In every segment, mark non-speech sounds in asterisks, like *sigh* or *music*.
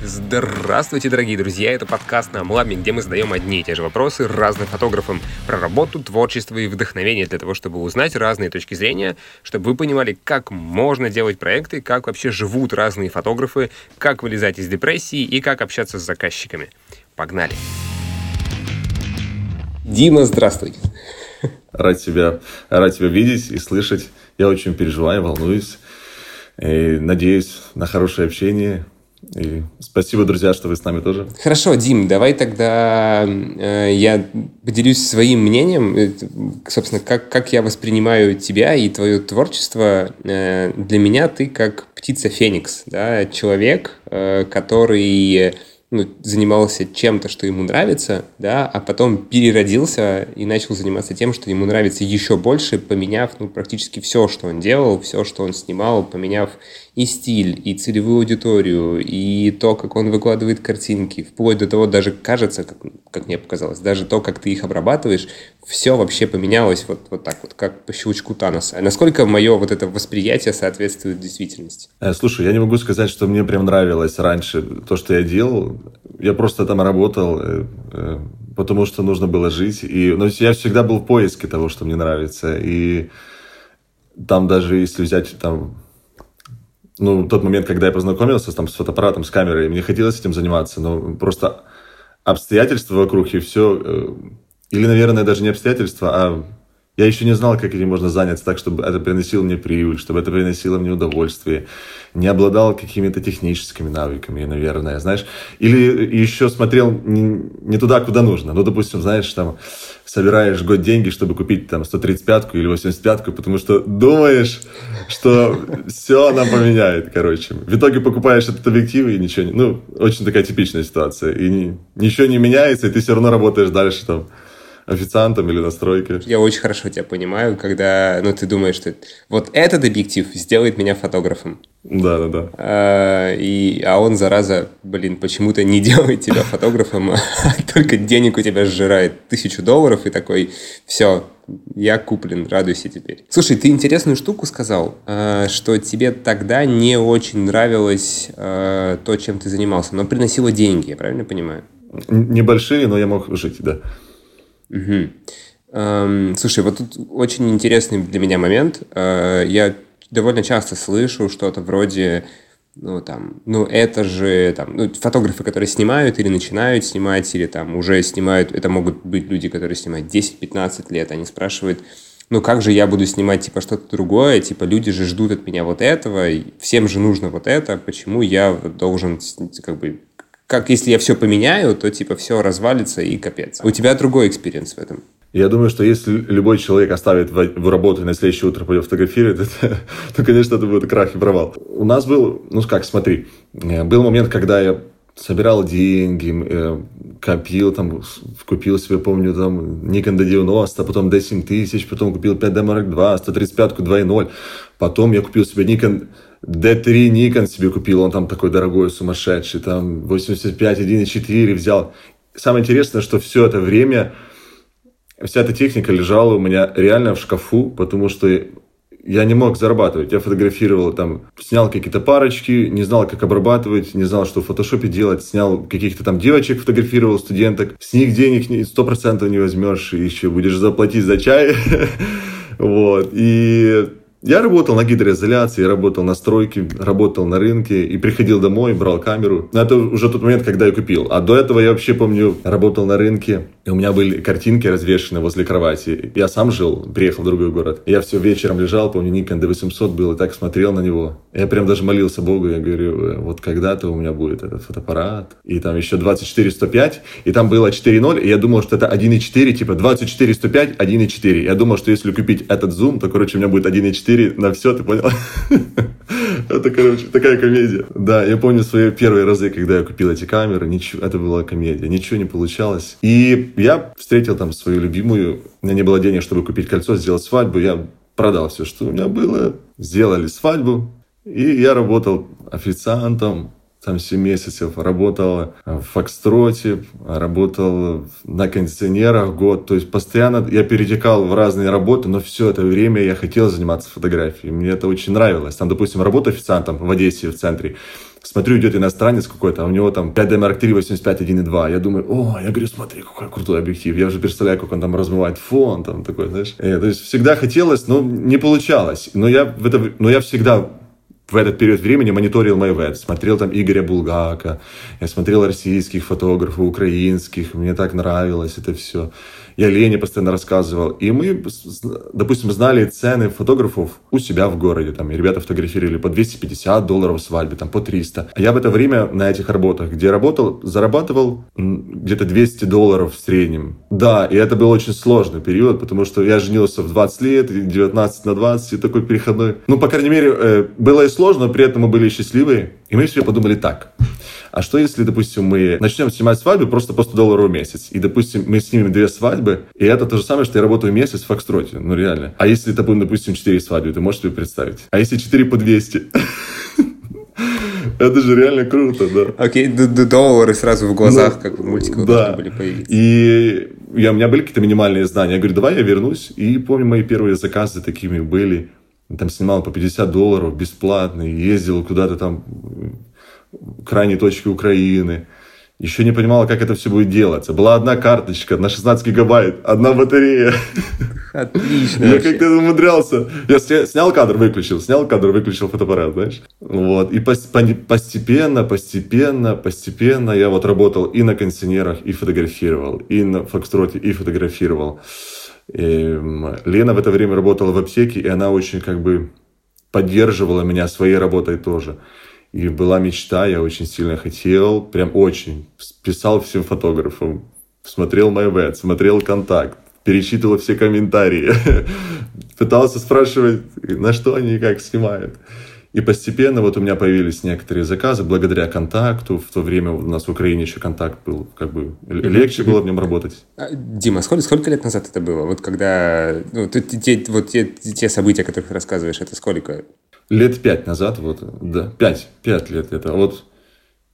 Здравствуйте, дорогие друзья! Это подкаст на Амламе, где мы задаем одни и те же вопросы разным фотографам про работу, творчество и вдохновение для того, чтобы узнать разные точки зрения, чтобы вы понимали, как можно делать проекты, как вообще живут разные фотографы, как вылезать из депрессии и как общаться с заказчиками. Погнали! Дима, здравствуй! Рад тебя, рад тебя видеть и слышать. Я очень переживаю, волнуюсь. И надеюсь на хорошее общение, и спасибо, друзья, что вы с нами тоже. Хорошо, Дим, давай тогда э, я поделюсь своим мнением, э, собственно, как, как я воспринимаю тебя и твое творчество. Э, для меня ты как птица Феникс, да, человек, э, который ну, занимался чем-то, что ему нравится, да, а потом переродился и начал заниматься тем, что ему нравится еще больше, поменяв ну, практически все, что он делал, все, что он снимал, поменяв и стиль, и целевую аудиторию, и то, как он выкладывает картинки, вплоть до того, даже кажется, как, как мне показалось, даже то, как ты их обрабатываешь, все вообще поменялось вот, вот так вот, как по щелчку Таноса. А насколько мое вот это восприятие соответствует действительности? Э, слушай, я не могу сказать, что мне прям нравилось раньше то, что я делал. Я просто там работал, э, э, потому что нужно было жить. И, но я всегда был в поиске того, что мне нравится. И там даже если взять там ну, тот момент, когда я познакомился там, с фотоаппаратом, с камерой, мне хотелось этим заниматься, но просто обстоятельства вокруг и все, э, или, наверное, даже не обстоятельства, а я еще не знал, как этим можно заняться так, чтобы это приносило мне прибыль, чтобы это приносило мне удовольствие. Не обладал какими-то техническими навыками, наверное, знаешь. Или еще смотрел не, туда, куда нужно. Ну, допустим, знаешь, там, собираешь год деньги, чтобы купить там 135-ку или 85-ку, потому что думаешь, что все она поменяет, короче. В итоге покупаешь этот объектив и ничего не... Ну, очень такая типичная ситуация. И не, ничего не меняется, и ты все равно работаешь дальше там официантом или на стройке. Я очень хорошо тебя понимаю, когда ну, ты думаешь, что вот этот объектив сделает меня фотографом. Да, да, да. А, и, а он, зараза, блин, почему-то не *laughs* делает тебя фотографом, а только денег у тебя сжирает тысячу долларов и такой, все, я куплен, радуйся теперь. Слушай, ты интересную штуку сказал, а, что тебе тогда не очень нравилось а, то, чем ты занимался, но приносило деньги, я правильно понимаю? Небольшие, но я мог жить, да. Угу. Эм, слушай, вот тут очень интересный для меня момент. Э, я довольно часто слышу что-то вроде, ну, там, ну, это же, там, ну, фотографы, которые снимают или начинают снимать, или там уже снимают, это могут быть люди, которые снимают 10-15 лет, они спрашивают, ну, как же я буду снимать, типа, что-то другое, типа, люди же ждут от меня вот этого, всем же нужно вот это, почему я должен, как бы, как если я все поменяю, то типа все развалится и капец. У тебя другой experience в этом. Я думаю, что если любой человек оставит работу и на следующее утро пойдет фотографировать, *laughs* это, то, конечно, это будет крах и провал. У нас был, ну как, смотри, э, был момент, когда я собирал деньги, э, копил, там, купил себе, помню, там, Nikon D90, потом D7000, потом купил 5D Mark II, 135 2.0, потом я купил себе Nikon D3 Nikon себе купил, он там такой дорогой, сумасшедший, там 85 1.4 взял. Самое интересное, что все это время вся эта техника лежала у меня реально в шкафу, потому что я не мог зарабатывать. Я фотографировал, там, снял какие-то парочки, не знал, как обрабатывать, не знал, что в фотошопе делать, снял каких-то там девочек, фотографировал студенток. С них денег сто процентов не возьмешь, и еще будешь заплатить за чай. *laughs* Вот. И я работал на гидроизоляции, работал на стройке, работал на рынке и приходил домой, брал камеру. Но это уже тот момент, когда я купил. А до этого я вообще помню, работал на рынке, и у меня были картинки развешены возле кровати. Я сам жил, приехал в другой город. Я все вечером лежал, помню, Nikon D800 был, и так смотрел на него. Я прям даже молился Богу, я говорю, «Э, вот когда-то у меня будет этот фотоаппарат. И там еще 24-105, и там было 4.0, и я думал, что это 1.4, типа 24-105, 1.4. Я думал, что если купить этот зум, то, короче, у меня будет 1.4 4 на все, ты понял? *laughs* Это, короче, такая комедия. Да, я помню свои первые разы, когда я купил эти камеры, ничего, это была комедия, ничего не получалось. И я встретил там свою любимую, у меня не было денег, чтобы купить кольцо, сделать свадьбу, я продал все, что у меня было, сделали свадьбу, и я работал официантом, там 7 месяцев, работал в Фокстроте, работал на кондиционерах год, то есть постоянно я перетекал в разные работы, но все это время я хотел заниматься фотографией, мне это очень нравилось. Там, допустим, работа официантом в Одессе, в центре, смотрю, идет иностранец какой-то, а у него там 5D Mark III 85 1.2. Я думаю, о, я говорю, смотри, какой крутой объектив. Я уже представляю, как он там размывает фон, там такой, знаешь. И, то есть всегда хотелось, но не получалось. Но я, в это, но я всегда в этот период времени мониторил Майвет, смотрел там Игоря Булгака, я смотрел российских фотографов, украинских, мне так нравилось это все я Лене постоянно рассказывал. И мы, допустим, знали цены фотографов у себя в городе. Там, и ребята фотографировали по 250 долларов свадьбы, там, по 300. А я в это время на этих работах, где работал, зарабатывал где-то 200 долларов в среднем. Да, и это был очень сложный период, потому что я женился в 20 лет, 19 на 20, и такой переходной. Ну, по крайней мере, э, было и сложно, но при этом мы были счастливы. И мы все подумали так. А что если, допустим, мы начнем снимать свадьбы просто по 100 долларов в месяц? И, допустим, мы снимем две свадьбы, и это то же самое, что я работаю месяц в Фокстроте. Ну, реально. А если это будет, допустим, 4 свадьбы, ты можешь себе представить? А если 4 по 200? *laughs* Это же реально круто, да. Окей, okay, доллары сразу в глазах, ну, как в мультиках да. были появиться. И я, у меня были какие-то минимальные знания. Я говорю, давай я вернусь. И помню, мои первые заказы такими были. Там снимал по 50 долларов бесплатно, ездил куда-то там крайней точки Украины. Еще не понимала, как это все будет делаться. Была одна карточка на 16 гигабайт, одна батарея. Отлично. Я как-то умудрялся. Я снял кадр, выключил, снял кадр, выключил фотоаппарат, знаешь. Вот. И постепенно, постепенно, постепенно я вот работал и на консинерах, и фотографировал, и на Фокстроте, и фотографировал. И Лена в это время работала в аптеке, и она очень как бы поддерживала меня своей работой тоже. И была мечта, я очень сильно хотел, прям очень. Писал всем фотографам, смотрел MyVet, смотрел контакт, перечитывал все комментарии, *laughs* пытался спрашивать, на что они и как снимают. И постепенно вот у меня появились некоторые заказы благодаря контакту. В то время у нас в Украине еще контакт был, как бы легче было в нем работать. А, Дима, сколько, сколько лет назад это было? Вот когда, ну, те, вот те, те события, о которых ты рассказываешь, это сколько? Лет пять назад, вот, да, пять, пять лет это, вот,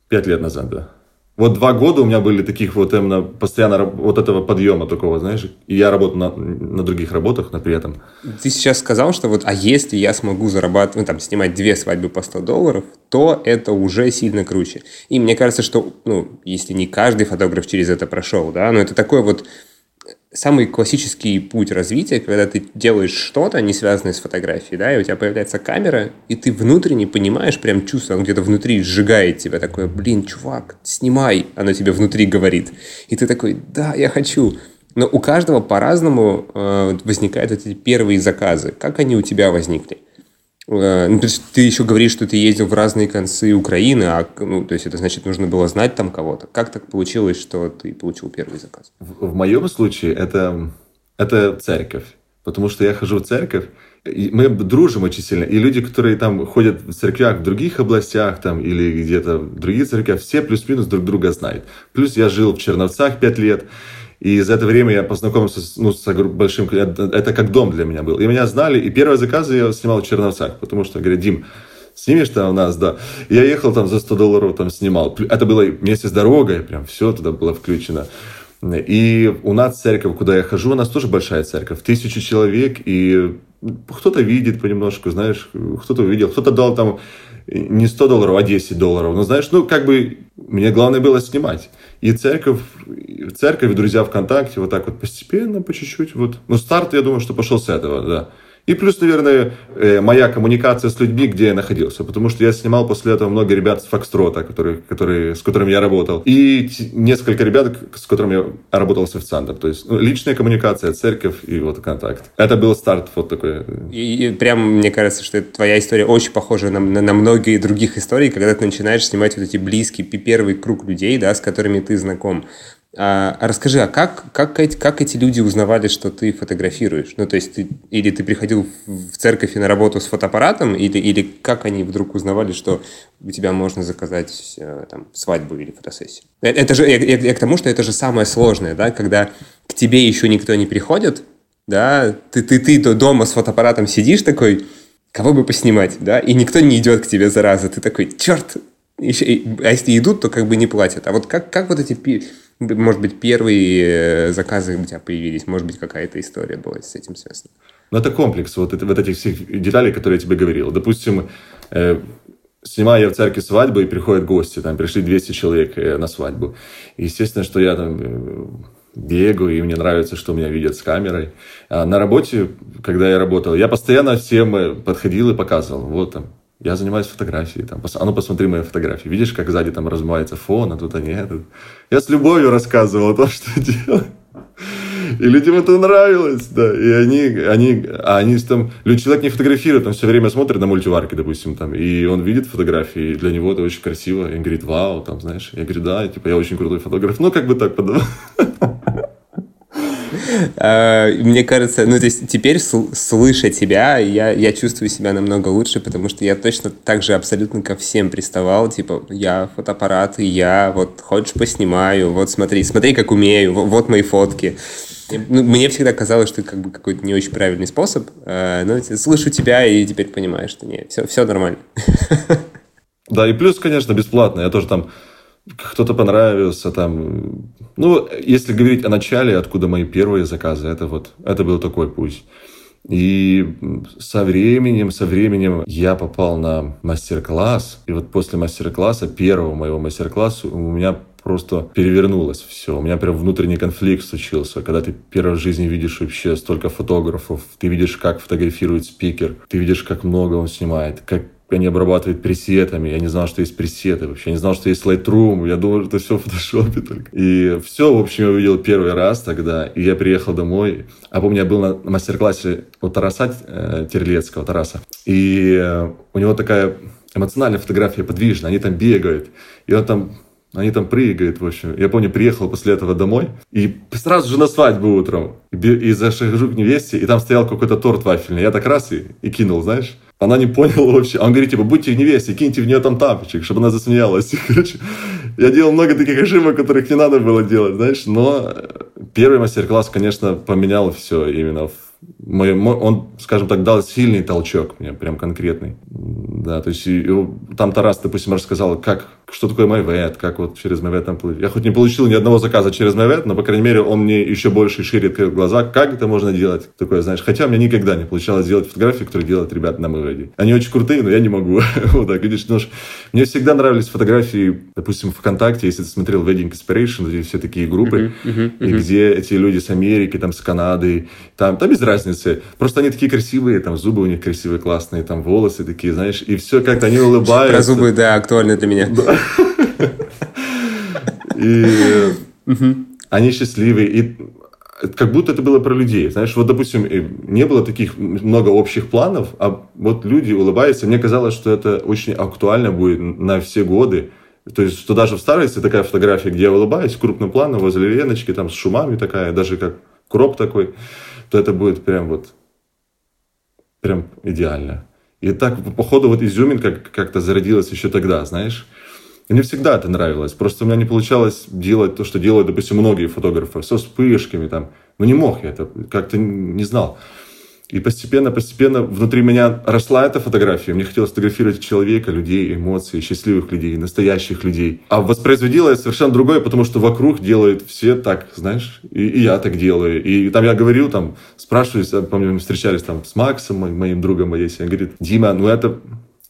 пять лет назад, да. Вот два года у меня были таких вот именно постоянно вот этого подъема такого, знаешь, и я работал на, на других работах, но при этом. Ты сейчас сказал, что вот, а если я смогу зарабатывать, ну, там, снимать две свадьбы по 100 долларов, то это уже сильно круче. И мне кажется, что, ну, если не каждый фотограф через это прошел, да, но это такой вот самый классический путь развития, когда ты делаешь что-то, не связанное с фотографией, да, и у тебя появляется камера, и ты внутренне понимаешь, прям чувство, он где-то внутри сжигает тебя, такое, блин, чувак, снимай, оно тебе внутри говорит. И ты такой, да, я хочу. Но у каждого по-разному э, возникают эти первые заказы. Как они у тебя возникли? Э, ну, ты еще говоришь, что ты ездил в разные концы Украины, а ну, то есть это значит, нужно было знать там кого-то. Как так получилось, что ты получил первый заказ? В, в моем случае это, это церковь. Потому что я хожу в церковь, и мы дружим очень сильно. И люди, которые там ходят в церквях в других областях там, или где-то в других церквях, все плюс-минус друг друга знают. Плюс я жил в Черновцах пять лет. И за это время я познакомился с, ну, с большим... Это как дом для меня был. И меня знали. И первые заказы я снимал в Черновцах. Потому что говорят, Дим, снимешь там у нас, да. Я ехал там за 100 долларов, там снимал. Это было вместе с дорогой, прям все туда было включено. И у нас церковь, куда я хожу, у нас тоже большая церковь, тысячи человек, и кто-то видит понемножку, знаешь, кто-то увидел, кто-то дал там не 100 долларов, а 10 долларов. Но знаешь, ну, как бы, мне главное было снимать. И церковь, церковь, друзья ВКонтакте, вот так вот постепенно, по чуть-чуть. Вот. Но старт, я думаю, что пошел с этого, да. И плюс, наверное, э, моя коммуникация с людьми, где я находился. Потому что я снимал после этого много ребят с Фокстрота, которые, которые, с которыми я работал. И несколько ребят, с которыми я работал с официантом. То есть ну, личная коммуникация, церковь и вот контакт. Это был старт вот такой. И, и прям мне кажется, что твоя история очень похожа на, на, на многие других историй, когда ты начинаешь снимать вот эти близкие, первый круг людей, да, с которыми ты знаком. А, а расскажи, а как, как, как эти люди узнавали, что ты фотографируешь? Ну, то есть, ты, или ты приходил в церковь и на работу с фотоаппаратом, или, или как они вдруг узнавали, что у тебя можно заказать э, там, свадьбу или фотосессию? Э, это же, я, я, я к тому, что это же самое сложное, да, когда к тебе еще никто не приходит, да, ты, ты, ты дома с фотоаппаратом сидишь такой, кого бы поснимать, да, и никто не идет к тебе зараза, ты такой, черт, еще, а если идут, то как бы не платят. А вот как, как вот эти может быть, первые э, заказы у тебя появились, может быть, какая-то история была с этим связана. Ну, это комплекс вот, это, вот этих всех деталей, которые я тебе говорил. Допустим, э, снимаю я в церкви свадьбу, и приходят гости, там пришли 200 человек э, на свадьбу. Естественно, что я там э, бегаю, и мне нравится, что меня видят с камерой. А на работе, когда я работал, я постоянно всем э, подходил и показывал. Вот там, я занимаюсь фотографией. Там, а ну посмотри мои фотографии. Видишь, как сзади там размывается фон, а тут они... Это... Я с любовью рассказывал о том, *laughs* что делаю. И людям это нравилось, да. И они, они, а они там, человек не фотографирует, он все время смотрит на мультиварки, допустим, там, и он видит фотографии, и для него это очень красиво. И он говорит, вау, там, знаешь, я говорю, да, типа, я очень крутой фотограф. Ну, как бы так подавал. *laughs* А, мне кажется, ну, то есть теперь, слыша тебя, я, я чувствую себя намного лучше, потому что я точно так же абсолютно ко всем приставал, типа, я фотоаппарат, и я вот хочешь поснимаю, вот смотри, смотри, как умею, вот мои фотки. Ну, мне всегда казалось, что это как бы какой-то не очень правильный способ, а, но слышу тебя и теперь понимаю, что нет, все, все нормально. Да, и плюс, конечно, бесплатно. Я тоже там кто-то понравился там. Ну, если говорить о начале, откуда мои первые заказы, это вот, это был такой путь. И со временем, со временем я попал на мастер-класс. И вот после мастер-класса, первого моего мастер-класса, у меня просто перевернулось все. У меня прям внутренний конфликт случился. Когда ты первый в жизни видишь вообще столько фотографов, ты видишь, как фотографирует спикер, ты видишь, как много он снимает, как они обрабатывают пресетами. Я не знал, что есть пресеты вообще. Я не знал, что есть Lightroom. Я думал, это все в фотошопе только. И все, в общем, я увидел первый раз тогда. И я приехал домой. А помню, я был на мастер-классе у Тараса э, Терлецкого, Тараса. И э, у него такая эмоциональная фотография подвижная. Они там бегают. И он там они там прыгают, в общем. Я помню, приехал после этого домой, и сразу же на свадьбу утром. И, захожу к невесте, и там стоял какой-то торт вафельный. Я так раз и, и кинул, знаешь. Она не поняла вообще. Он говорит, типа, будьте в невесте, киньте в нее там тапочек, чтобы она засмеялась. Короче, я делал много таких ошибок, которых не надо было делать, знаешь. Но первый мастер-класс, конечно, поменял все именно в мой, мой, он, скажем так, дал сильный толчок мне, прям конкретный. Да, то есть и, там Тарас, допустим, рассказал, как, что такое MyVet, как вот через MyVet там плыть. Я хоть не получил ни одного заказа через MyVet, но, по крайней мере, он мне еще больше открыл глаза, как это можно делать. Такое, знаешь, хотя мне никогда не получалось делать фотографии, которые делают ребята на MyVet. Они очень крутые, но я не могу. *laughs* вот так, видишь, ну, мне всегда нравились фотографии, допустим, ВКонтакте, если ты смотрел Wedding Inspiration, где все такие группы, и где эти люди с Америки, там, с Канады, там, там без разницы. Просто они такие красивые, там, зубы у них красивые, классные, там, волосы такие, знаешь, и все как-то они улыбаются. Про зубы, да, актуально для меня. И они счастливые. И как будто это было про людей. Знаешь, вот, допустим, не было таких много общих планов, а вот люди улыбаются. Мне казалось, что это очень актуально будет на все годы. То есть, что даже в старости такая фотография, где я улыбаюсь, крупным планом, возле Леночки, там, с шумами такая, даже как кроп такой, то это будет прям вот, прям идеально. И так, походу, вот изюминка как-то зародилась еще тогда, знаешь. И мне всегда это нравилось. Просто у меня не получалось делать то, что делают, допустим, многие фотографы, со вспышками там. Ну, не мог я это, как-то не знал. И постепенно, постепенно внутри меня росла эта фотография. Мне хотелось фотографировать человека, людей, эмоции, счастливых людей, настоящих людей. А воспроизводила я совершенно другое, потому что вокруг делают все так, знаешь, и, и я так делаю. И там я говорил, там, спрашиваюсь, помню, мы встречались там с Максом, моим другом Одессе, он говорит, Дима, ну это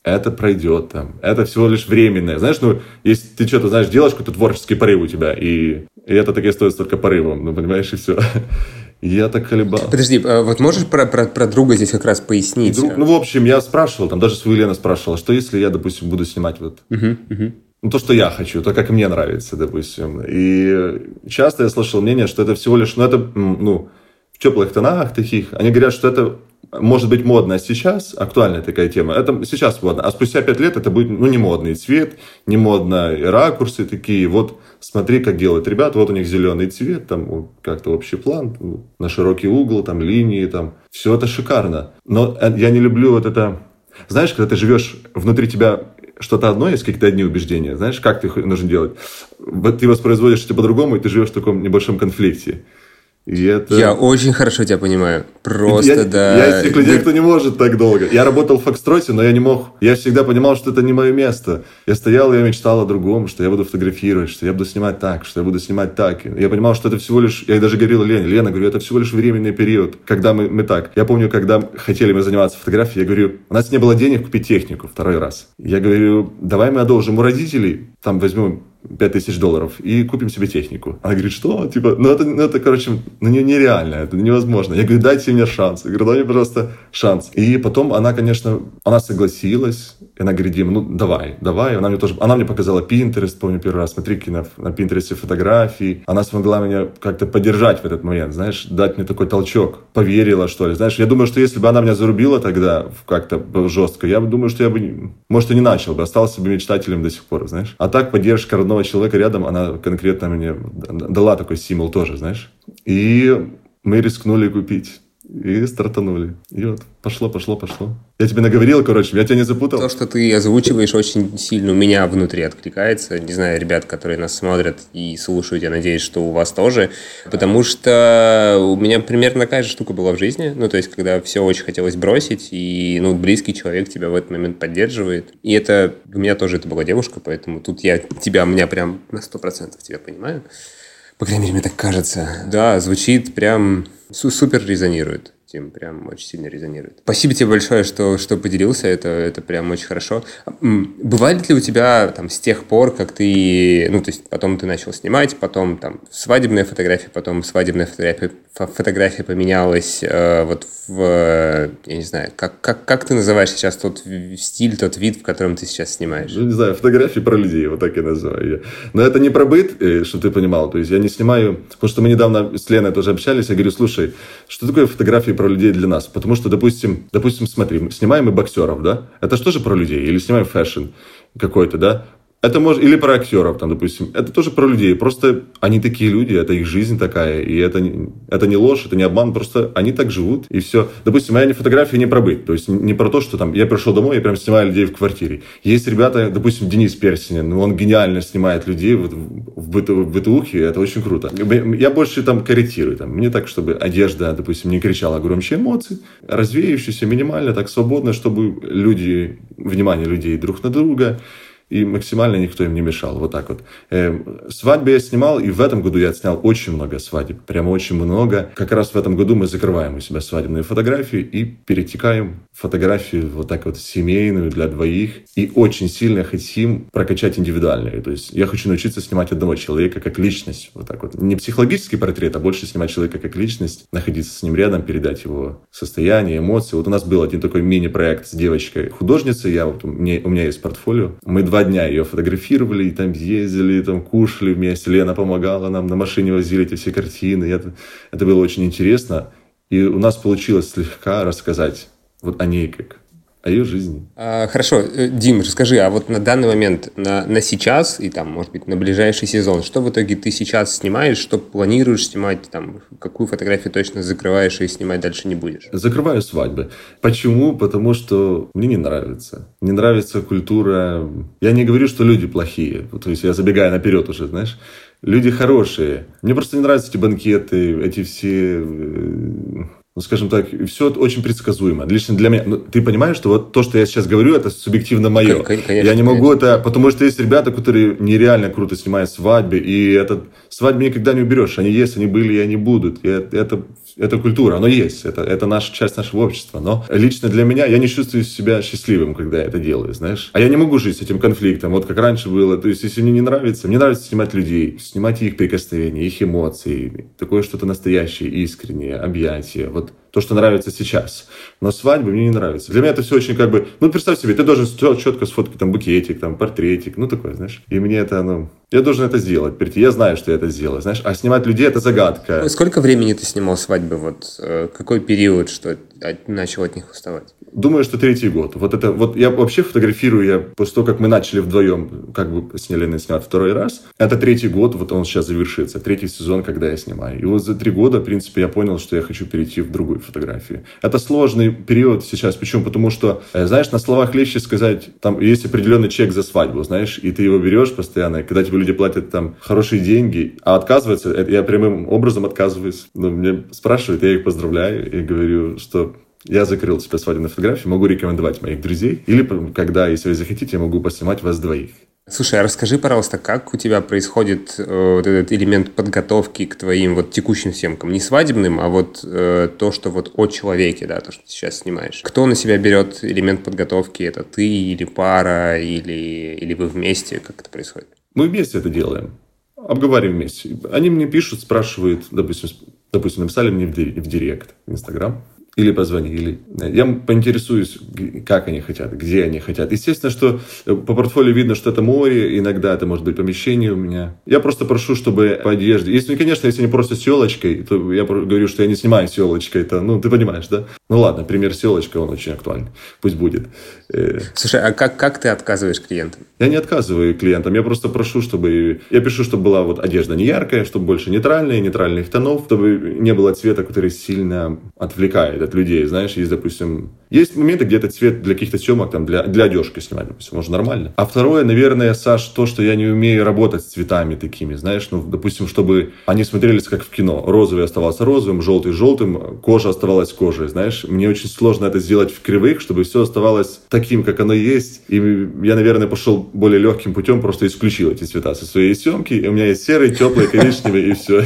это пройдет там. Это всего лишь временное. Знаешь, ну, если ты что-то, знаешь, делаешь, какой-то творческий порыв у тебя, и, и это так и стоит только порывом, ну, понимаешь, и все. *laughs* Я так колебал. Подожди, а вот можешь про, про, про друга здесь как раз пояснить? Друг, ну, в общем, я спрашивал, там даже свою Лену спрашивал, что если я, допустим, буду снимать вот uh-huh, uh-huh. Ну, то, что я хочу, то, как мне нравится, допустим. И часто я слышал мнение, что это всего лишь, ну, это, ну, в теплых тонах таких. Они говорят, что это может быть модно сейчас, актуальная такая тема, это сейчас модно, а спустя пять лет это будет, ну, не модный цвет, не модно ракурсы такие, вот смотри, как делают ребята, вот у них зеленый цвет, там как-то общий план, на широкий угол, там линии, там, все это шикарно. Но э, я не люблю вот это, знаешь, когда ты живешь, внутри тебя что-то одно, есть какие-то одни убеждения, знаешь, как ты нужно делать. Ты воспроизводишь это по-другому, и ты живешь в таком небольшом конфликте. И это... Я очень хорошо тебя понимаю. Просто, я, да. Я из тех людей, кто не может так долго. Я работал в Фокстроте, но я не мог. Я всегда понимал, что это не мое место. Я стоял, я мечтал о другом, что я буду фотографировать, что я буду снимать так, что я буду снимать так. Я понимал, что это всего лишь... Я даже говорил Лене, Лена, говорю, это всего лишь временный период, когда мы, мы так. Я помню, когда хотели мы заниматься фотографией, я говорю, у нас не было денег купить технику второй раз. Я говорю, давай мы одолжим у родителей, там возьмем 5000 долларов и купим себе технику. Она говорит, что? Типа, ну это, ну это короче, ну нереально, это невозможно. Я говорю, дайте мне шанс. Я говорю, дай мне, пожалуйста, шанс. И потом она, конечно, она согласилась. И она говорит, Дим, ну давай, давай. Она мне тоже, она мне показала Pinterest, помню первый раз, смотри, на, на Pinterest фотографии. Она смогла меня как-то поддержать в этот момент, знаешь, дать мне такой толчок. Поверила, что ли. Знаешь, я думаю, что если бы она меня зарубила тогда как-то жестко, я думаю, что я бы, может, и не начал бы, остался бы мечтателем до сих пор, знаешь. А так поддержка родного родного человека рядом, она конкретно мне дала такой стимул тоже, знаешь. И мы рискнули купить. И стартанули. И вот пошло, пошло, пошло. Я тебе наговорил, короче, я тебя не запутал. То, что ты озвучиваешь, очень сильно у меня внутри откликается. Не знаю, ребят, которые нас смотрят и слушают, я надеюсь, что у вас тоже. Потому что у меня примерно такая же штука была в жизни. Ну, то есть, когда все очень хотелось бросить, и ну, близкий человек тебя в этот момент поддерживает. И это у меня тоже это была девушка, поэтому тут я тебя, меня прям на сто процентов тебя понимаю. По крайней мере, мне так кажется. Да, звучит прям супер резонирует. Тим, прям очень сильно резонирует. Спасибо тебе большое, что, что поделился, это, это прям очень хорошо. Бывает ли у тебя там с тех пор, как ты, ну, то есть потом ты начал снимать, потом там свадебная фотография, потом свадебная фотография, фотография поменялась э, вот в, я не знаю, как, как, как ты называешь сейчас тот стиль, тот вид, в котором ты сейчас снимаешь? Ну, не знаю, фотографии про людей, вот так я называю. Но это не про быт, э, чтобы ты понимал, то есть я не снимаю, потому что мы недавно с Леной тоже общались, я говорю, слушай, что такое фотографии про людей для нас? Потому что, допустим, допустим, смотри, снимаем мы боксеров, да? Это что же про людей? Или снимаем fashion какой-то, да? Это может, или про актеров, там, допустим. Это тоже про людей. Просто они такие люди, это их жизнь такая. И это, это не ложь, это не обман. Просто они так живут, и все. Допустим, моя фотография не про быт. То есть не про то, что там я пришел домой и прям снимаю людей в квартире. Есть ребята, допустим, Денис Персинин. Он гениально снимает людей в, в, быту, в бытухе. Это очень круто. Я больше там корректирую. Там. Мне так, чтобы одежда, допустим, не кричала громче эмоций. Развеющаяся, минимально, так свободно, чтобы люди, внимание людей друг на друга и максимально никто им не мешал. Вот так вот. Э, свадьбы я снимал, и в этом году я снял очень много свадеб. Прямо очень много. Как раз в этом году мы закрываем у себя свадебные фотографии и перетекаем в фотографию вот так вот семейную для двоих. И очень сильно хотим прокачать индивидуальные. То есть я хочу научиться снимать одного человека как личность. Вот так вот. Не психологический портрет, а больше снимать человека как личность, находиться с ним рядом, передать его состояние, эмоции. Вот у нас был один такой мини-проект с девочкой-художницей. Я, вот, у, меня, у меня есть портфолио. Мы два дня ее фотографировали, и там ездили, и там кушали вместе. Лена помогала нам, на машине возили эти все картины. Это, это было очень интересно. И у нас получилось слегка рассказать вот о ней как о ее жизни. А, хорошо, э, Дим, расскажи, а вот на данный момент, на, на сейчас и там, может быть, на ближайший сезон, что в итоге ты сейчас снимаешь, что планируешь снимать, там, какую фотографию точно закрываешь и снимать дальше не будешь? Закрываю свадьбы. Почему? Потому что мне не нравится. Не нравится культура. Я не говорю, что люди плохие. То есть я забегаю наперед уже, знаешь. Люди хорошие. Мне просто не нравятся эти банкеты, эти все э, ну, скажем так, все очень предсказуемо. Лично для меня, ну, ты понимаешь, что вот то, что я сейчас говорю, это субъективно мое. Конечно, я не могу конечно. это, потому что есть ребята, которые нереально круто снимают свадьбы, и этот свадьбы никогда не уберешь. Они есть, они были, и они будут. И это, это, это культура, оно есть, это, это наша часть нашего общества. Но лично для меня, я не чувствую себя счастливым, когда я это делаю, знаешь. А я не могу жить с этим конфликтом, вот как раньше было. То есть, если мне не нравится, мне нравится снимать людей, снимать их прикосновения, их эмоции, такое что-то настоящее, искреннее, объятие. Вот то, что нравится сейчас. Но свадьбы мне не нравится. Для меня это все очень как бы... Ну, представь себе, ты должен четко сфоткать там букетик, там портретик, ну, такое, знаешь. И мне это, ну... Я должен это сделать, прийти. Я знаю, что я это сделаю, знаешь. А снимать людей – это загадка. Сколько времени ты снимал свадьбы? Вот э, какой период, что начал от них уставать? Думаю, что третий год. Вот это вот я вообще фотографирую я после того, как мы начали вдвоем, как бы с Еленой снимать второй раз. Это третий год, вот он сейчас завершится. Третий сезон, когда я снимаю. И вот за три года, в принципе, я понял, что я хочу перейти в другую фотографию. Это сложный период сейчас. Почему? Потому что, э, знаешь, на словах легче сказать, там есть определенный чек за свадьбу, знаешь, и ты его берешь постоянно, когда тебе люди платят там хорошие деньги, а отказываться, я прямым образом отказываюсь. Ну, мне спрашивают, я их поздравляю и говорю, что я закрыл себе свадебную фотографию, могу рекомендовать моих друзей. Или когда, если вы захотите, я могу поснимать вас двоих. Слушай, а расскажи, пожалуйста, как у тебя происходит э, вот этот элемент подготовки к твоим вот текущим съемкам? Не свадебным, а вот э, то, что вот о человеке, да, то, что ты сейчас снимаешь. Кто на себя берет элемент подготовки? Это ты или пара, или, или вы вместе? Как это происходит? Мы вместе это делаем. Обговариваем вместе. Они мне пишут, спрашивают, допустим, допустим написали мне в, в директ, в Инстаграм или позвонили. Я поинтересуюсь, как они хотят, где они хотят. Естественно, что э, по портфолио видно, что это море, иногда это может быть помещение у меня. Я просто прошу, чтобы по одежде... Если, ну, конечно, если не просто с елочкой, то я говорю, что я не снимаю с елочкой, это, ну, ты понимаешь, да? Ну ладно, пример с елочкой, он очень актуальный. Пусть будет. Э, Слушай, а как, как ты отказываешь клиентам? Я не отказываю клиентам, я просто прошу, чтобы... Я пишу, чтобы была вот одежда не яркая, чтобы больше нейтральная, нейтральных тонов, чтобы не было цвета, который сильно отвлекает от людей. Знаешь, есть, допустим, есть моменты, где этот цвет для каких-то съемок, там, для, для одежки снимать, допустим, можно нормально. А второе, наверное, Саш, то, что я не умею работать с цветами такими, знаешь, ну, допустим, чтобы они смотрелись как в кино. Розовый оставался розовым, желтый желтым, кожа оставалась кожей, знаешь. Мне очень сложно это сделать в кривых, чтобы все оставалось таким, как оно есть. И я, наверное, пошел более легким путем, просто исключил эти цвета со своей съемки. И у меня есть серый, теплый, коричневый, и все.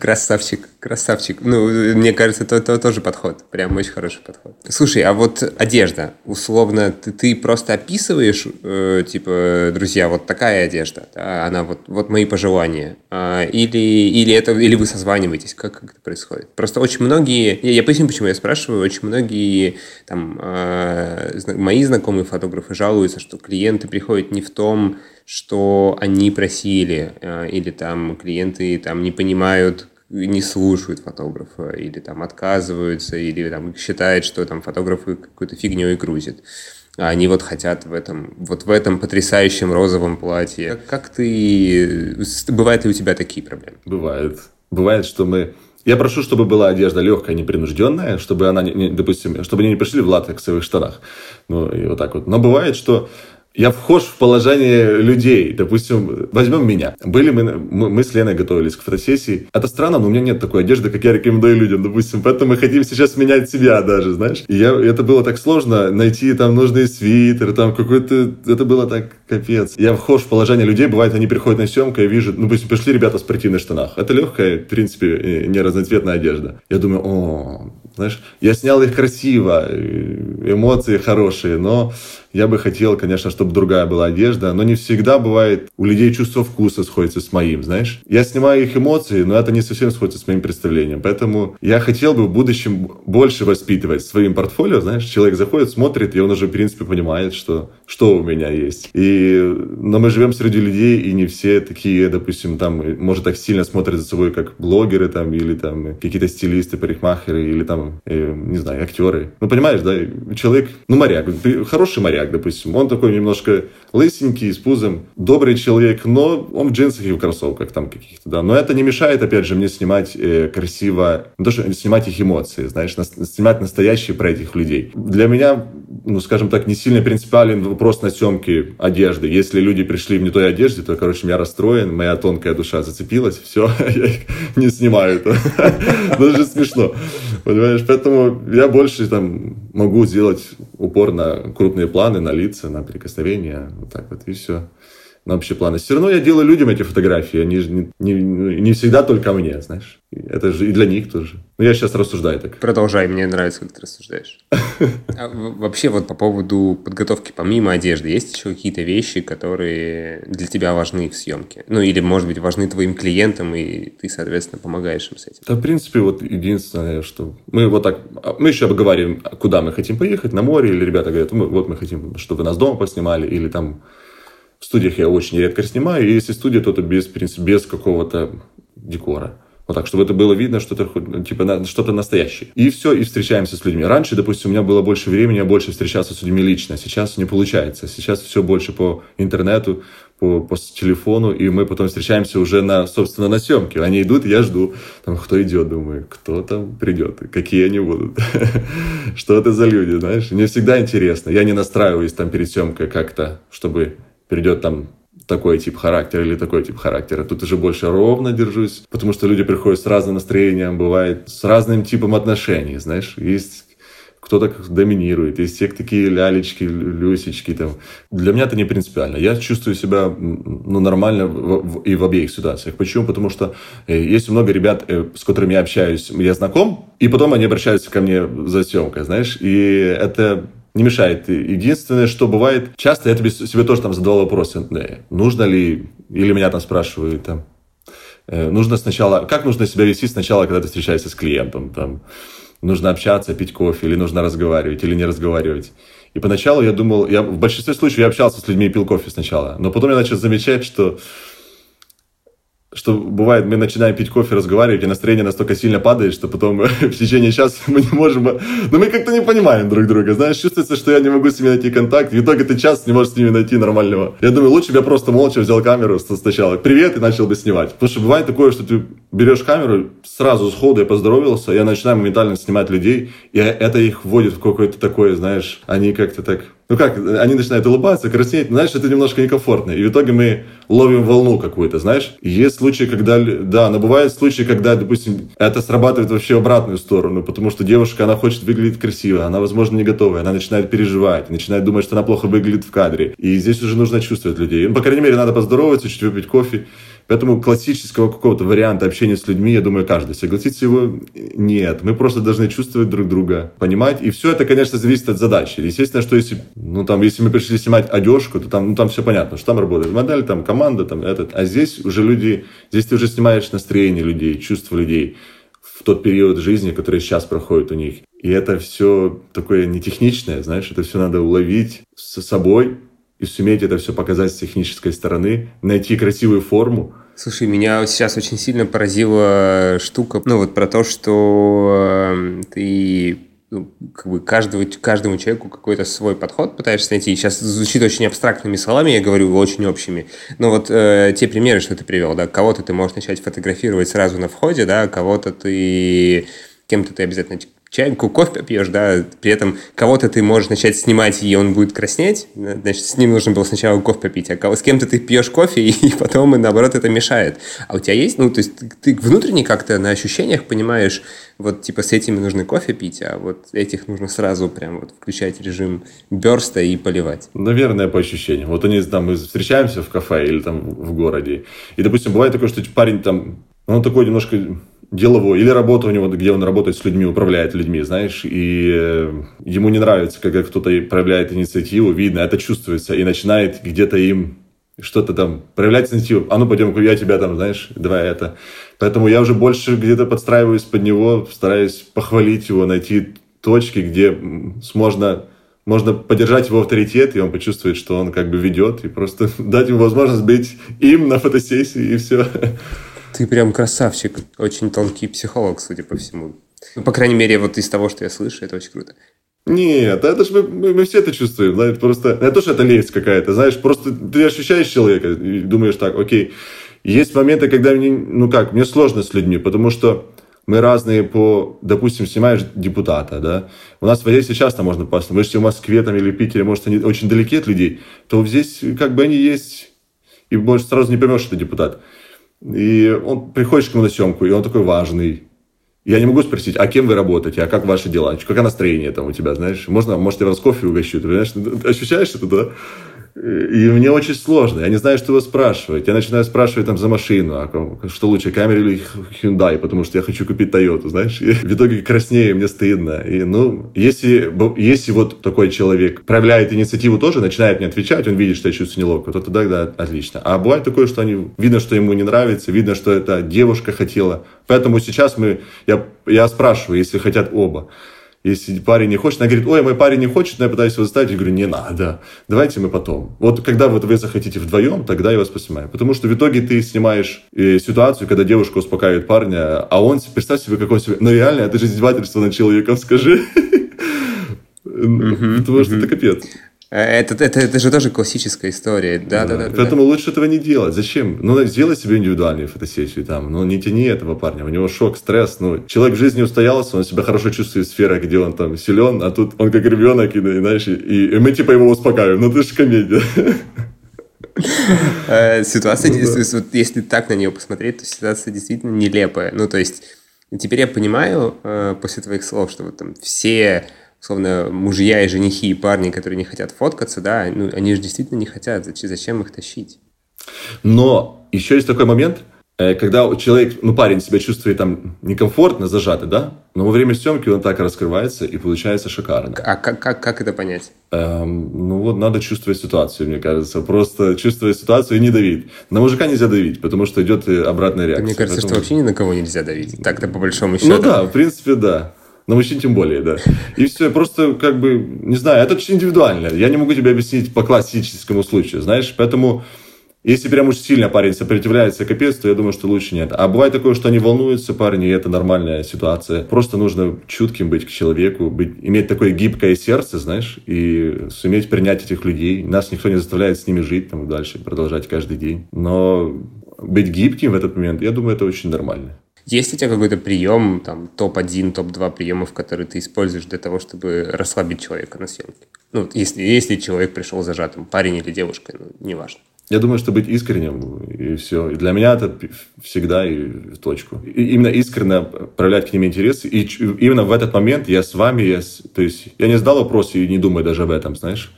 Красавчик, красавчик. Ну, мне кажется, это, это тоже подход. Прям очень хороший подход. Слушай, а вот одежда, условно, ты, ты просто описываешь, э, типа, друзья, вот такая одежда, да, она вот, вот мои пожелания, а, или, или, это, или вы созваниваетесь, как, как это происходит? Просто очень многие, я, я поясню, почему я спрашиваю, очень многие там, э, мои знакомые фотографы жалуются, что клиенты приходят не в том, что они просили, э, или там клиенты там не понимают, не слушают фотографа, или там отказываются, или там считают, что там фотографы какой-то фигней грузят. А они вот хотят в этом, вот в этом потрясающем розовом платье. Как, как ты... Бывают ли у тебя такие проблемы? Бывает. Бывает, что мы... Я прошу, чтобы была одежда легкая, непринужденная, чтобы она, не, допустим, чтобы они не пришли в латексовых штанах. Ну, и вот так вот. Но бывает, что я вхож в положение людей. Допустим, возьмем меня. Были мы, мы, мы с Леной готовились к фотосессии. Это странно, но у меня нет такой одежды, как я рекомендую людям, допустим. Поэтому мы хотим сейчас менять себя даже, знаешь. И я, это было так сложно, найти там нужный свитер, там какой-то... Это было так капец. Я вхож в положение людей, бывает, они приходят на съемку, я вижу, ну, допустим, пришли ребята в спортивных штанах. Это легкая, в принципе, не разноцветная одежда. Я думаю, о, знаешь, я снял их красиво, эмоции хорошие, но я бы хотел, конечно, чтобы другая была одежда, но не всегда бывает, у людей чувство вкуса сходится с моим, знаешь. Я снимаю их эмоции, но это не совсем сходится с моим представлением. Поэтому я хотел бы в будущем больше воспитывать своим портфолио, знаешь. Человек заходит, смотрит, и он уже, в принципе, понимает, что, что у меня есть. И, но мы живем среди людей, и не все такие, допустим, там, может, так сильно смотрят за собой, как блогеры там, или там какие-то стилисты, парикмахеры, или там, э, не знаю, актеры. Ну, понимаешь, да, человек, ну, моряк, хороший моряк, допустим, он такой немножко лысенький, с пузом, добрый человек, но он в джинсах и в кроссовках там каких-то, да. Но это не мешает, опять же, мне снимать э, красиво, не то, что снимать их эмоции, знаешь, на, снимать настоящие про этих людей. Для меня, ну, скажем так, не сильно принципиален вопрос на съемке одежды. Если люди пришли в не той одежде, то, короче, я расстроен, моя тонкая душа зацепилась, все, *laughs* я их не снимаю. *laughs* Даже смешно. Понимаешь, поэтому я больше там могу сделать упор на крупные планы, на лица, на прикосновения, вот так вот, и все на общие планы. Все равно я делаю людям эти фотографии, они же не, не, не всегда только мне, знаешь. Это же и для них тоже. Но я сейчас рассуждаю так. Продолжай, мне нравится, как ты рассуждаешь. *laughs* А вообще вот по поводу подготовки помимо одежды, есть еще какие-то вещи, которые для тебя важны в съемке? Ну или, может быть, важны твоим клиентам, и ты, соответственно, помогаешь им с этим? Да, в принципе, вот единственное, что мы вот так, мы еще обговорим, куда мы хотим поехать, на море, или ребята говорят, вот мы хотим, чтобы нас дома поснимали, или там в студиях я очень редко снимаю, и если студия, то это без, принципе, без какого-то декора. Вот так, чтобы это было видно, что это типа что-то настоящее. И все, и встречаемся с людьми. Раньше, допустим, у меня было больше времени, я больше встречался с людьми лично. Сейчас не получается. Сейчас все больше по интернету, по, по телефону, и мы потом встречаемся уже на, собственно, на съемке. Они идут, я жду. Там кто идет, думаю, кто там придет, какие они будут, *laughs* что это за люди, знаешь. Мне всегда интересно. Я не настраиваюсь там перед съемкой как-то, чтобы придет там такой тип характера или такой тип характера. Тут уже больше ровно держусь, потому что люди приходят с разным настроением, бывает с разным типом отношений, знаешь. Есть кто-то доминирует, есть те такие лялечки, люсечки там. Для меня это не принципиально. Я чувствую себя ну, нормально в, в, и в обеих ситуациях. Почему? Потому что э, есть много ребят, э, с которыми я общаюсь, я знаком, и потом они обращаются ко мне за съемкой, знаешь, и это не мешает. Единственное, что бывает, часто я себе тоже там задавал вопрос, нужно ли, или меня там спрашивают, там, э, нужно сначала, как нужно себя вести сначала, когда ты встречаешься с клиентом, там, нужно общаться, пить кофе, или нужно разговаривать, или не разговаривать. И поначалу я думал, я в большинстве случаев я общался с людьми и пил кофе сначала, но потом я начал замечать, что что бывает, мы начинаем пить кофе, разговаривать, и настроение настолько сильно падает, что потом *laughs* в течение часа мы не можем... Но ну, мы как-то не понимаем друг друга, знаешь, чувствуется, что я не могу с ними найти контакт, в итоге ты час не можешь с ними найти нормального. Я думаю, лучше бы я просто молча взял камеру сначала, привет, и начал бы снимать. Потому что бывает такое, что ты берешь камеру, сразу сходу я поздоровался, я начинаю моментально снимать людей, и это их вводит в какое-то такое, знаешь, они как-то так ну как, они начинают улыбаться, краснеть, знаешь, это немножко некомфортно. И в итоге мы ловим волну какую-то, знаешь. есть случаи, когда, да, но бывают случаи, когда, допустим, это срабатывает вообще в обратную сторону, потому что девушка, она хочет выглядеть красиво, она, возможно, не готовая, она начинает переживать, начинает думать, что она плохо выглядит в кадре. И здесь уже нужно чувствовать людей. Ну, по крайней мере, надо поздороваться, чуть выпить кофе. Поэтому классического какого-то варианта общения с людьми, я думаю, каждый согласится его нет. Мы просто должны чувствовать друг друга, понимать. И все это, конечно, зависит от задачи. Естественно, что если, ну, там, если мы пришли снимать одежку, то там, ну, там все понятно, что там работает модель, там команда, там этот. А здесь уже люди, здесь ты уже снимаешь настроение людей, чувства людей в тот период жизни, который сейчас проходит у них. И это все такое нетехничное, знаешь, это все надо уловить с собой, и суметь это все показать с технической стороны, найти красивую форму. Слушай, меня сейчас очень сильно поразила штука, ну вот про то, что э, ты ну, как бы каждого, каждому человеку какой-то свой подход пытаешься найти. Сейчас звучит очень абстрактными словами, я говорю очень общими. Но вот э, те примеры, что ты привел, да, кого-то ты можешь начать фотографировать сразу на входе, да, кого-то ты кем-то ты обязательно чайку, кофе пьешь, да, при этом кого-то ты можешь начать снимать, и он будет краснеть, значит, с ним нужно было сначала кофе попить, а кого, с кем-то ты пьешь кофе, *laughs* и, потом, и наоборот, это мешает. А у тебя есть, ну, то есть ты внутренне как-то на ощущениях понимаешь, вот, типа, с этими нужно кофе пить, а вот этих нужно сразу прям вот включать режим берста и поливать. Наверное, по ощущениям. Вот они там, мы встречаемся в кафе или там в городе, и, допустим, бывает такое, что парень там, он такой немножко деловой, или работа у него, где он работает с людьми, управляет людьми, знаешь, и э, ему не нравится, когда кто-то проявляет инициативу, видно, это чувствуется, и начинает где-то им что-то там проявлять инициативу, а ну пойдем, я тебя там, знаешь, давай это. Поэтому я уже больше где-то подстраиваюсь под него, стараюсь похвалить его, найти точки, где можно можно поддержать его авторитет, и он почувствует, что он как бы ведет, и просто *laughs* дать ему возможность быть им на фотосессии, и все. Ты прям красавчик. Очень тонкий психолог, судя по всему. Ну, по крайней мере, вот из того, что я слышу, это очень круто. Нет, это же мы, мы, мы все это чувствуем, знаешь, просто, это тоже это лесть какая-то, знаешь, просто ты ощущаешь человека и думаешь так, окей, есть моменты, когда мне, ну как, мне сложно с людьми, потому что мы разные по, допустим, снимаешь депутата, да, у нас в Одессе часто можно посмотреть, если в Москве там или Питере, может, они очень далеки от людей, то здесь как бы они есть, и, может, сразу не поймешь, что это депутат. И он приходишь к нему на съемку, и он такой важный. Я не могу спросить, а кем вы работаете, а как ваши дела, какое настроение там у тебя, знаешь? Можно, может, я вас кофе угощу, ты понимаешь? Ощущаешь это, да? И мне очень сложно, я не знаю, что его спрашивать. Я начинаю спрашивать там за машину, а что лучше, камера или Hyundai, потому что я хочу купить Toyota, знаешь. И в итоге краснею, мне стыдно. И, ну, если, если вот такой человек проявляет инициативу тоже, начинает мне отвечать, он видит, что я чувствую неловко, то тогда да, отлично. А бывает такое, что они, видно, что ему не нравится, видно, что это девушка хотела. Поэтому сейчас мы, я, я спрашиваю, если хотят оба. Если парень не хочет, она говорит, ой, мой парень не хочет, но я пытаюсь его заставить. Я говорю, не надо, давайте мы потом. Вот когда вот вы захотите вдвоем, тогда я вас поснимаю. Потому что в итоге ты снимаешь э, ситуацию, когда девушка успокаивает парня, а он, представь себе, какой себе... Ну реально, это же издевательство над человеком, скажи. *laughs* Потому что это капец. Э, это, это, это же тоже классическая история. Да, да, да. да Поэтому да. лучше этого не делать. Зачем? Ну, сделай себе индивидуальную фотосессию там. Ну, не тяни этого парня. У него шок, стресс. Ну, человек в жизни устоялся, он себя хорошо чувствует в сферах, где он там силен, а тут он как ребенок, и, знаешь, и, и мы типа его успокаиваем. Ну, ты же комедия. *laughs* Э, ситуация, ну если так на нее посмотреть, то ситуация действительно нелепая. Ну, то есть, теперь я понимаю э, после твоих слов, что вот там все условно, мужья и женихи, и парни, которые не хотят фоткаться, да, ну, они же действительно не хотят, зачем их тащить? Но еще есть такой момент, э, когда человек, ну, парень себя чувствует там некомфортно, зажатый, да, но во время съемки он так раскрывается и получается шикарно. А как, как, как это понять? Эм, ну вот надо чувствовать ситуацию, мне кажется. Просто чувствовать ситуацию и не давить. На мужика нельзя давить, потому что идет обратная реакция. Мне кажется, Поэтому... что вообще ни на кого нельзя давить. Так-то по большому счету. Ну да, в принципе, да. На мужчин тем более, да. И все, просто как бы, не знаю, это очень индивидуально. Я не могу тебе объяснить по классическому случаю, знаешь, поэтому если прям уж сильно парень сопротивляется капец, то я думаю, что лучше нет. А бывает такое, что они волнуются, парни, и это нормальная ситуация. Просто нужно чутким быть к человеку, быть, иметь такое гибкое сердце, знаешь, и суметь принять этих людей. Нас никто не заставляет с ними жить там дальше, продолжать каждый день. Но быть гибким в этот момент, я думаю, это очень нормально. Есть у тебя какой-то прием, там, топ-1, топ-2 приемов, которые ты используешь для того, чтобы расслабить человека на съемке? Ну, если, если человек пришел зажатым, парень или девушка, ну, неважно. Я думаю, что быть искренним, и все. И для меня это всегда и в точку. И именно искренне проявлять к ним интерес. И именно в этот момент я с вами, я, то есть я не задал вопрос и не думаю даже об этом, знаешь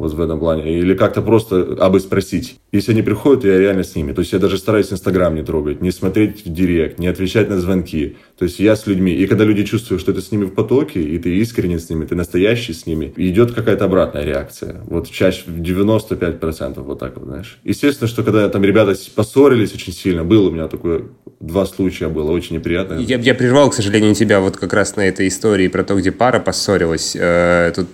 вот в этом плане. Или как-то просто абы спросить. Если они приходят, я реально с ними. То есть я даже стараюсь Инстаграм не трогать, не смотреть в директ, не отвечать на звонки. То есть я с людьми. И когда люди чувствуют, что ты с ними в потоке, и ты искренне с ними, ты настоящий с ними, идет какая-то обратная реакция. Вот чаще в 95% вот так вот, знаешь. Естественно, что когда там ребята поссорились очень сильно, было у меня такое, два случая было очень неприятно. Я, я прервал, к сожалению, тебя вот как раз на этой истории про то, где пара поссорилась. Э, тут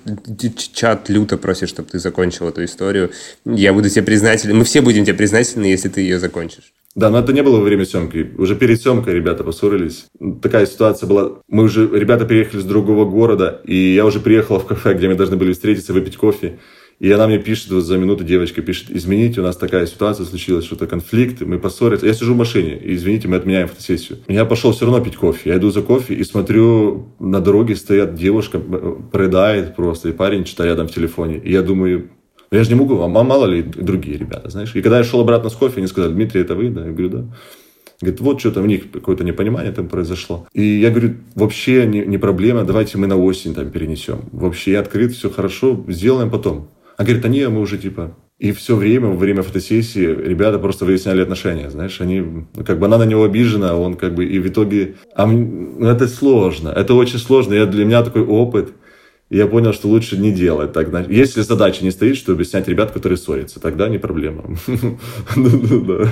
чат люто просит, чтобы ты закончил эту историю. Я буду тебе признателен. Мы все будем тебе признательны, если ты ее закончишь. Да, но это не было во время съемки. Уже перед съемкой ребята поссорились. Такая ситуация была. Мы уже, ребята приехали с другого города, и я уже приехал в кафе, где мы должны были встретиться, выпить кофе. И она мне пишет, вот за минуту девочка пишет, извините, у нас такая ситуация случилась, что-то конфликт, мы поссорились. Я сижу в машине, и, извините, мы отменяем фотосессию. Я пошел все равно пить кофе. Я иду за кофе и смотрю, на дороге стоят девушка, рыдает просто, и парень читает рядом в телефоне. И я думаю, я же не могу, а мало ли другие ребята, знаешь. И когда я шел обратно с кофе, они сказали, Дмитрий, это вы? Да, я говорю, да. Говорит, вот что-то у них какое-то непонимание там произошло. И я говорю, вообще не, не проблема, давайте мы на осень там перенесем. Вообще я открыт, все хорошо, сделаем потом. А говорит, а мы уже типа... И все время, во время фотосессии, ребята просто выясняли отношения, знаешь, они, как бы она на него обижена, он как бы, и в итоге, а, ну, это сложно, это очень сложно, я, для меня такой опыт, я понял, что лучше не делать так. Если задача не стоит, чтобы снять ребят, которые ссорятся, тогда не проблема. *laughs*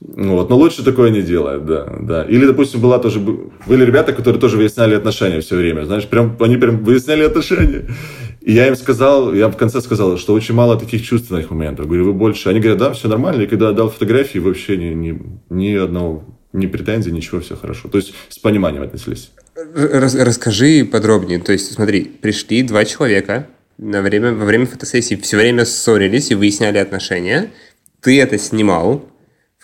Вот, но лучше такое не делать, да, да. Или, допустим, была тоже, были ребята, которые тоже выясняли отношения все время, знаешь, прям, они прям выясняли отношения. И я им сказал, я в конце сказал, что очень мало таких чувственных моментов. Говорю, вы больше. Они говорят, да, все нормально. И когда отдал фотографии, вообще ни, ни, ни одного, ни претензий, ничего, все хорошо. То есть с пониманием отнеслись. Рас, расскажи подробнее. То есть, смотри, пришли два человека на время, во время фотосессии, все время ссорились и выясняли отношения. Ты это снимал,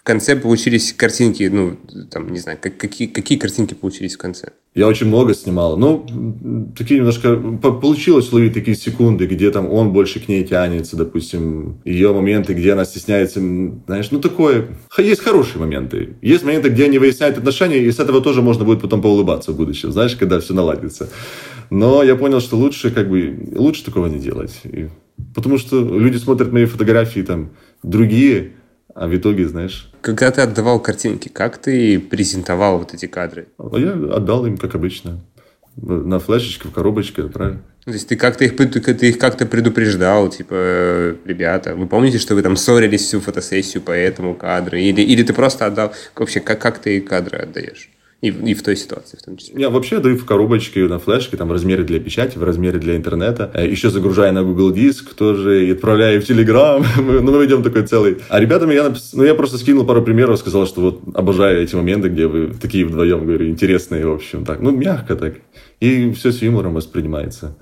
конце получились картинки, ну, там, не знаю, как, какие, какие картинки получились в конце? Я очень много снимал. Ну, такие немножко... Получилось ловить такие секунды, где там он больше к ней тянется, допустим. Ее моменты, где она стесняется, знаешь, ну, такое... Есть хорошие моменты. Есть моменты, где они выясняют отношения, и с этого тоже можно будет потом поулыбаться в будущем, знаешь, когда все наладится. Но я понял, что лучше, как бы, лучше такого не делать. И... Потому что люди смотрят мои фотографии, там, другие, а в итоге, знаешь... Когда ты отдавал картинки, как ты презентовал вот эти кадры? А я отдал им, как обычно. На флешечке, в коробочке, правильно? То есть ты как-то их, ты их как-то предупреждал, типа, ребята, вы помните, что вы там ссорились всю фотосессию по этому кадру? Или, или ты просто отдал... Вообще, как, как ты кадры отдаешь? И, и в той ситуации в том числе. Я вообще даю в коробочке на флешке, там, в размере для печати, в размере для интернета. Э, Еще загружая на Google Диск тоже и отправляю в Telegram. *laughs* ну, мы ведем такой целый. А ребятам я, напис... ну, я просто скинул пару примеров, сказал, что вот обожаю эти моменты, где вы такие вдвоем, говорю, интересные, в общем, так. Ну, мягко так. И все с юмором воспринимается.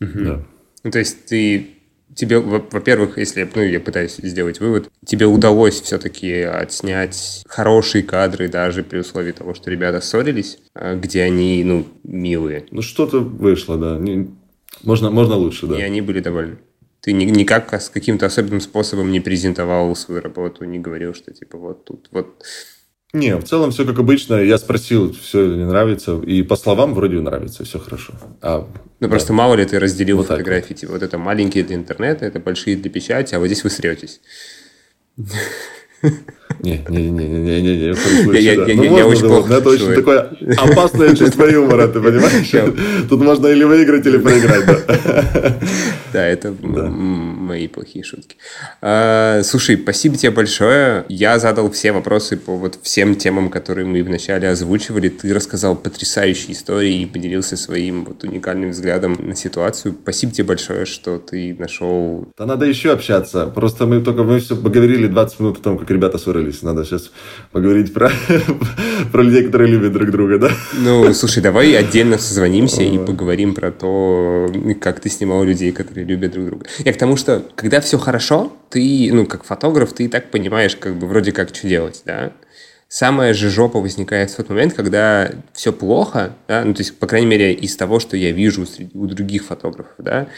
Угу. Да. Ну, то есть ты тебе, во-первых, если ну, я пытаюсь сделать вывод, тебе удалось все-таки отснять хорошие кадры даже при условии того, что ребята ссорились, а, где они, ну, милые. Ну, что-то вышло, да. Можно, можно лучше, да. И они были довольны. Ты никак с каким-то особенным способом не презентовал свою работу, не говорил, что типа вот тут, вот не, в целом все как обычно. Я спросил, все не нравится. И по словам вроде нравится, все хорошо. А, ну, да. просто мало ли ты разделил вот фотографии. Вот. Типа, вот это маленькие для интернета, это большие для печати, а вот здесь вы сретесь. Не, не, не, не, не, не, не, я, я, ну, я очень плохо. Это очень такое опасное чувство юмора, ты понимаешь? Тут можно или выиграть, или проиграть, да. Да, это мои плохие шутки. А, слушай, спасибо тебе большое. Я задал все вопросы по вот всем темам, которые мы вначале озвучивали. Ты рассказал потрясающие истории и поделился своим вот уникальным взглядом на ситуацию. Спасибо тебе большое, что ты нашел... Да надо еще общаться. Просто мы только мы все поговорили 20 минут о том, как ребята ссорились. Надо сейчас поговорить про, *laughs* про людей, которые любят друг друга, да? Ну, слушай, давай отдельно созвонимся и поговорим про то, как ты снимал людей, которые любят друг друга. Я к тому, что когда все хорошо, ты, ну, как фотограф, ты и так понимаешь, как бы, вроде как, что делать, да? Самая же жопа возникает в тот момент, когда все плохо, да, ну, то есть, по крайней мере, из того, что я вижу у других фотографов, да,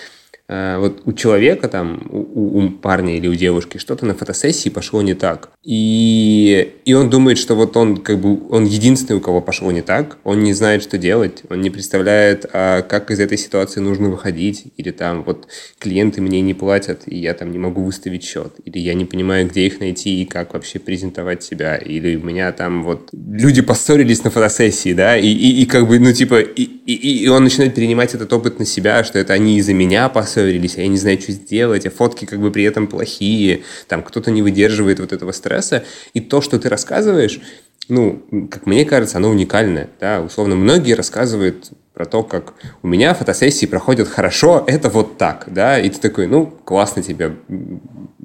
вот у человека там, у, у парня или у девушки что-то на фотосессии пошло не так. И, и он думает, что вот он как бы, он единственный, у кого пошло не так, он не знает, что делать, он не представляет, а как из этой ситуации нужно выходить, или там вот клиенты мне не платят, и я там не могу выставить счет, или я не понимаю, где их найти и как вообще презентовать себя, или у меня там вот люди поссорились на фотосессии, да, и, и, и как бы, ну типа, и, и, и он начинает перенимать этот опыт на себя, что это они из-за меня поссорились, поссорились, а я не знаю, что сделать, а фотки как бы при этом плохие, там кто-то не выдерживает вот этого стресса. И то, что ты рассказываешь, ну, как мне кажется, оно уникальное. Да? Условно, многие рассказывают про то, как у меня фотосессии проходят хорошо, это вот так, да, и ты такой, ну, классно тебе,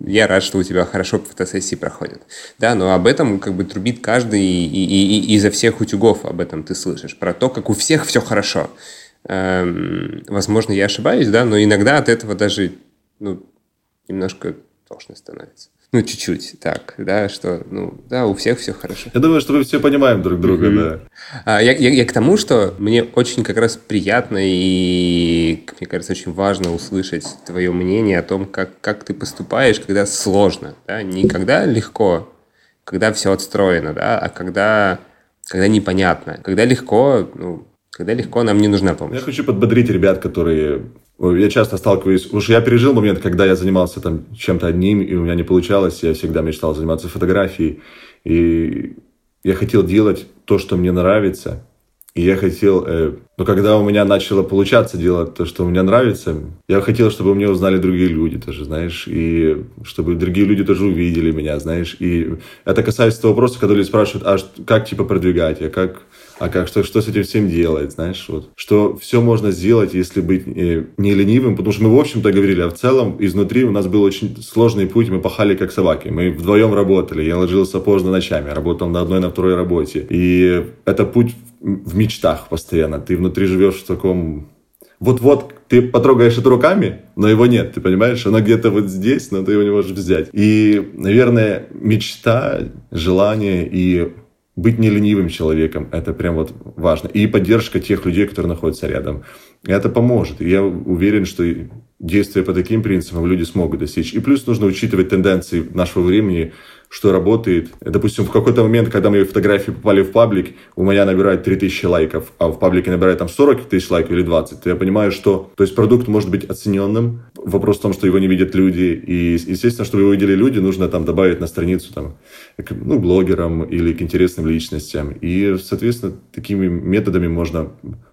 я рад, что у тебя хорошо фотосессии проходят, да, но об этом как бы трубит каждый, и, и, и изо всех утюгов об этом ты слышишь, про то, как у всех все хорошо, возможно, я ошибаюсь, да, но иногда от этого даже, ну, немножко тошно становится. Ну, чуть-чуть так, да, что, ну, да, у всех все хорошо. Я думаю, что мы все понимаем друг друга, mm-hmm. да. А, я, я, я к тому, что мне очень как раз приятно и, мне кажется, очень важно услышать твое мнение о том, как, как ты поступаешь, когда сложно, да, не когда легко, когда все отстроено, да, а когда, когда непонятно. Когда легко, ну, когда легко, нам не нужна помощь. Я хочу подбодрить ребят, которые... Я часто сталкиваюсь... Уж я пережил момент, когда я занимался там чем-то одним, и у меня не получалось. Я всегда мечтал заниматься фотографией. И я хотел делать то, что мне нравится. И я хотел... Э, но когда у меня начало получаться делать то, что мне нравится, я хотел, чтобы меня узнали другие люди тоже, знаешь, и чтобы другие люди тоже увидели меня, знаешь. И это касается того вопроса, когда люди спрашивают, а как, типа, продвигать, а как а как, что, что с этим всем делать, знаешь, вот. Что все можно сделать, если быть э, не ленивым, потому что мы, в общем-то, говорили, а в целом изнутри у нас был очень сложный путь, мы пахали как собаки, мы вдвоем работали, я ложился поздно ночами, работал на одной, на второй работе, и это путь в мечтах постоянно, ты внутри живешь в таком вот-вот ты потрогаешь это руками, но его нет, ты понимаешь? Оно где-то вот здесь, но ты его не можешь взять. И, наверное, мечта, желание и быть не ленивым человеком, это прям вот важно. И поддержка тех людей, которые находятся рядом. Это поможет. Я уверен, что действуя по таким принципам, люди смогут достичь. И плюс нужно учитывать тенденции нашего времени, что работает. Допустим, в какой-то момент, когда мои фотографии попали в паблик, у меня набирает 3000 лайков, а в паблике набирает там 40 тысяч лайков или 20, то я понимаю, что то есть продукт может быть оцененным. Вопрос в том, что его не видят люди. И, естественно, чтобы его видели люди, нужно там добавить на страницу там, к, ну, блогерам или к интересным личностям. И, соответственно, такими методами можно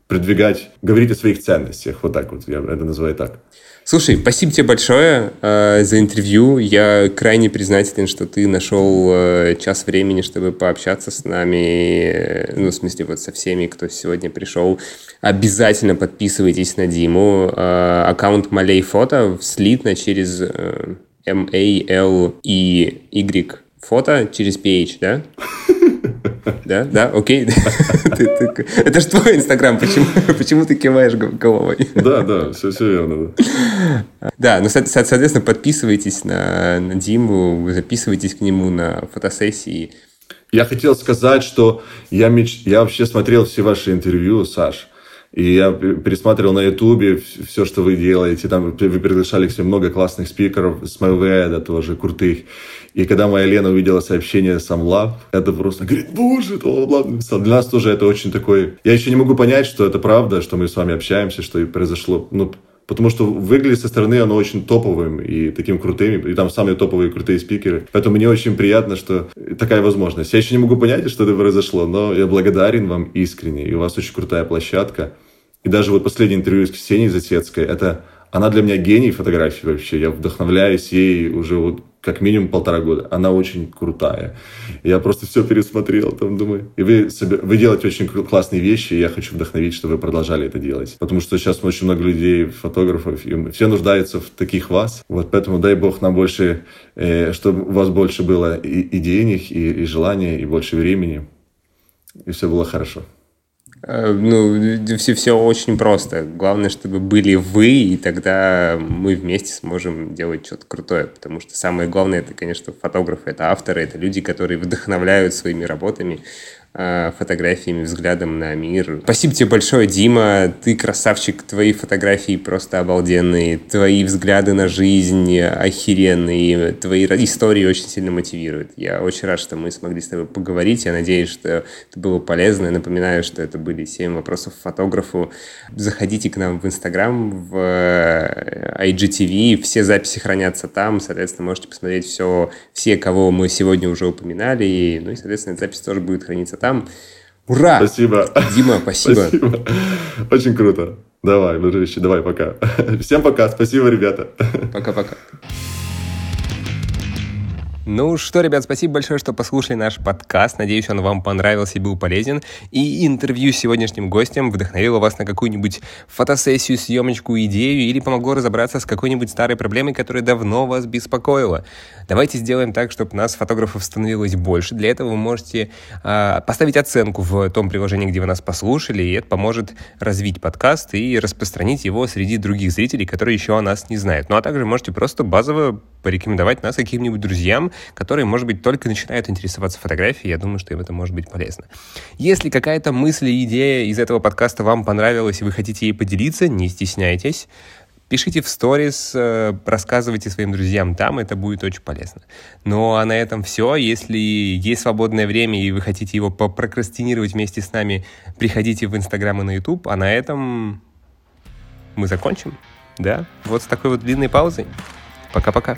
продвигать, говорить о своих ценностях. Вот так вот, я это называю так. Слушай, спасибо тебе большое э, за интервью. Я крайне признателен, что ты нашел э, час времени, чтобы пообщаться с нами. Ну, в смысле, вот со всеми, кто сегодня пришел. Обязательно подписывайтесь на Диму. Э, аккаунт Малей Фото слитно через э, M-A-L-E-Y фото через PH, да? *laughs* Да, да, окей. *laughs* Это же твой Инстаграм, почему, ты киваешь головой? Да, да, все, верно. Да, ну, соответственно, подписывайтесь на, на Диму, записывайтесь к нему на фотосессии. Я хотел сказать, что я, меч... я вообще смотрел все ваши интервью, Саш. И я пересматривал на Ютубе все, что вы делаете. Там вы приглашали к много классных спикеров, с Мэйведа тоже, крутых. И когда моя Лена увидела сообщение сам Лав, это просто говорит, боже, бла бла Для нас тоже это очень такой... Я еще не могу понять, что это правда, что мы с вами общаемся, что и произошло. Ну, потому что выглядит со стороны оно очень топовым и таким крутым, и там самые топовые крутые спикеры. Поэтому мне очень приятно, что такая возможность. Я еще не могу понять, что это произошло, но я благодарен вам искренне, и у вас очень крутая площадка. И даже вот последнее интервью с Ксенией Засецкой, это она для меня гений фотографии вообще. Я вдохновляюсь ей уже вот как минимум полтора года. Она очень крутая. Я просто все пересмотрел, там думаю. И вы, вы делаете очень классные вещи, и я хочу вдохновить, чтобы вы продолжали это делать. Потому что сейчас очень много людей, фотографов, и все нуждаются в таких вас. Вот поэтому дай бог нам больше, э, чтобы у вас больше было и, и денег, и, и желания, и больше времени. И все было хорошо. Э, ну, все, все очень просто. Главное, чтобы были вы, и тогда мы вместе сможем делать что-то крутое. Потому что самое главное, это, конечно, фотографы, это авторы, это люди, которые вдохновляют своими работами. Э, фотографиями, взглядом на мир. Спасибо тебе большое, Дима. Ты красавчик. Твои фотографии просто обалденные. Твои взгляды на жизнь охеренные. Твои истории очень сильно мотивируют. Я очень рад, что мы смогли с тобой поговорить. Я надеюсь, что это было полезно. Напоминаю, что это были 7 вопросов фотографу. Заходите к нам в Инстаграм, в э, IGTV. Все записи хранятся там. Соответственно, можете посмотреть все, все, кого мы сегодня уже упоминали. Ну и, соответственно, эта запись тоже будет храниться там там. Ура! Спасибо. Дима, спасибо. спасибо. Очень круто. Давай, дружище, давай, пока. *laughs* Всем пока, спасибо, ребята. Пока-пока. Ну что, ребят, спасибо большое, что послушали наш подкаст. Надеюсь, он вам понравился и был полезен. И интервью с сегодняшним гостем вдохновило вас на какую-нибудь фотосессию, съемочку, идею или помогло разобраться с какой-нибудь старой проблемой, которая давно вас беспокоила. Давайте сделаем так, чтобы нас, фотографов, становилось больше. Для этого вы можете э, поставить оценку в том приложении, где вы нас послушали, и это поможет развить подкаст и распространить его среди других зрителей, которые еще о нас не знают. Ну а также можете просто базово порекомендовать нас каким-нибудь друзьям, которые, может быть, только начинают интересоваться фотографией. Я думаю, что им это может быть полезно. Если какая-то мысль и идея из этого подкаста вам понравилась, и вы хотите ей поделиться, не стесняйтесь. Пишите в сторис, э, рассказывайте своим друзьям там, это будет очень полезно. Ну а на этом все. Если есть свободное время и вы хотите его попрокрастинировать вместе с нами, приходите в Инстаграм и на Ютуб. А на этом мы закончим. Да, вот с такой вот длинной паузой. Пока-пока.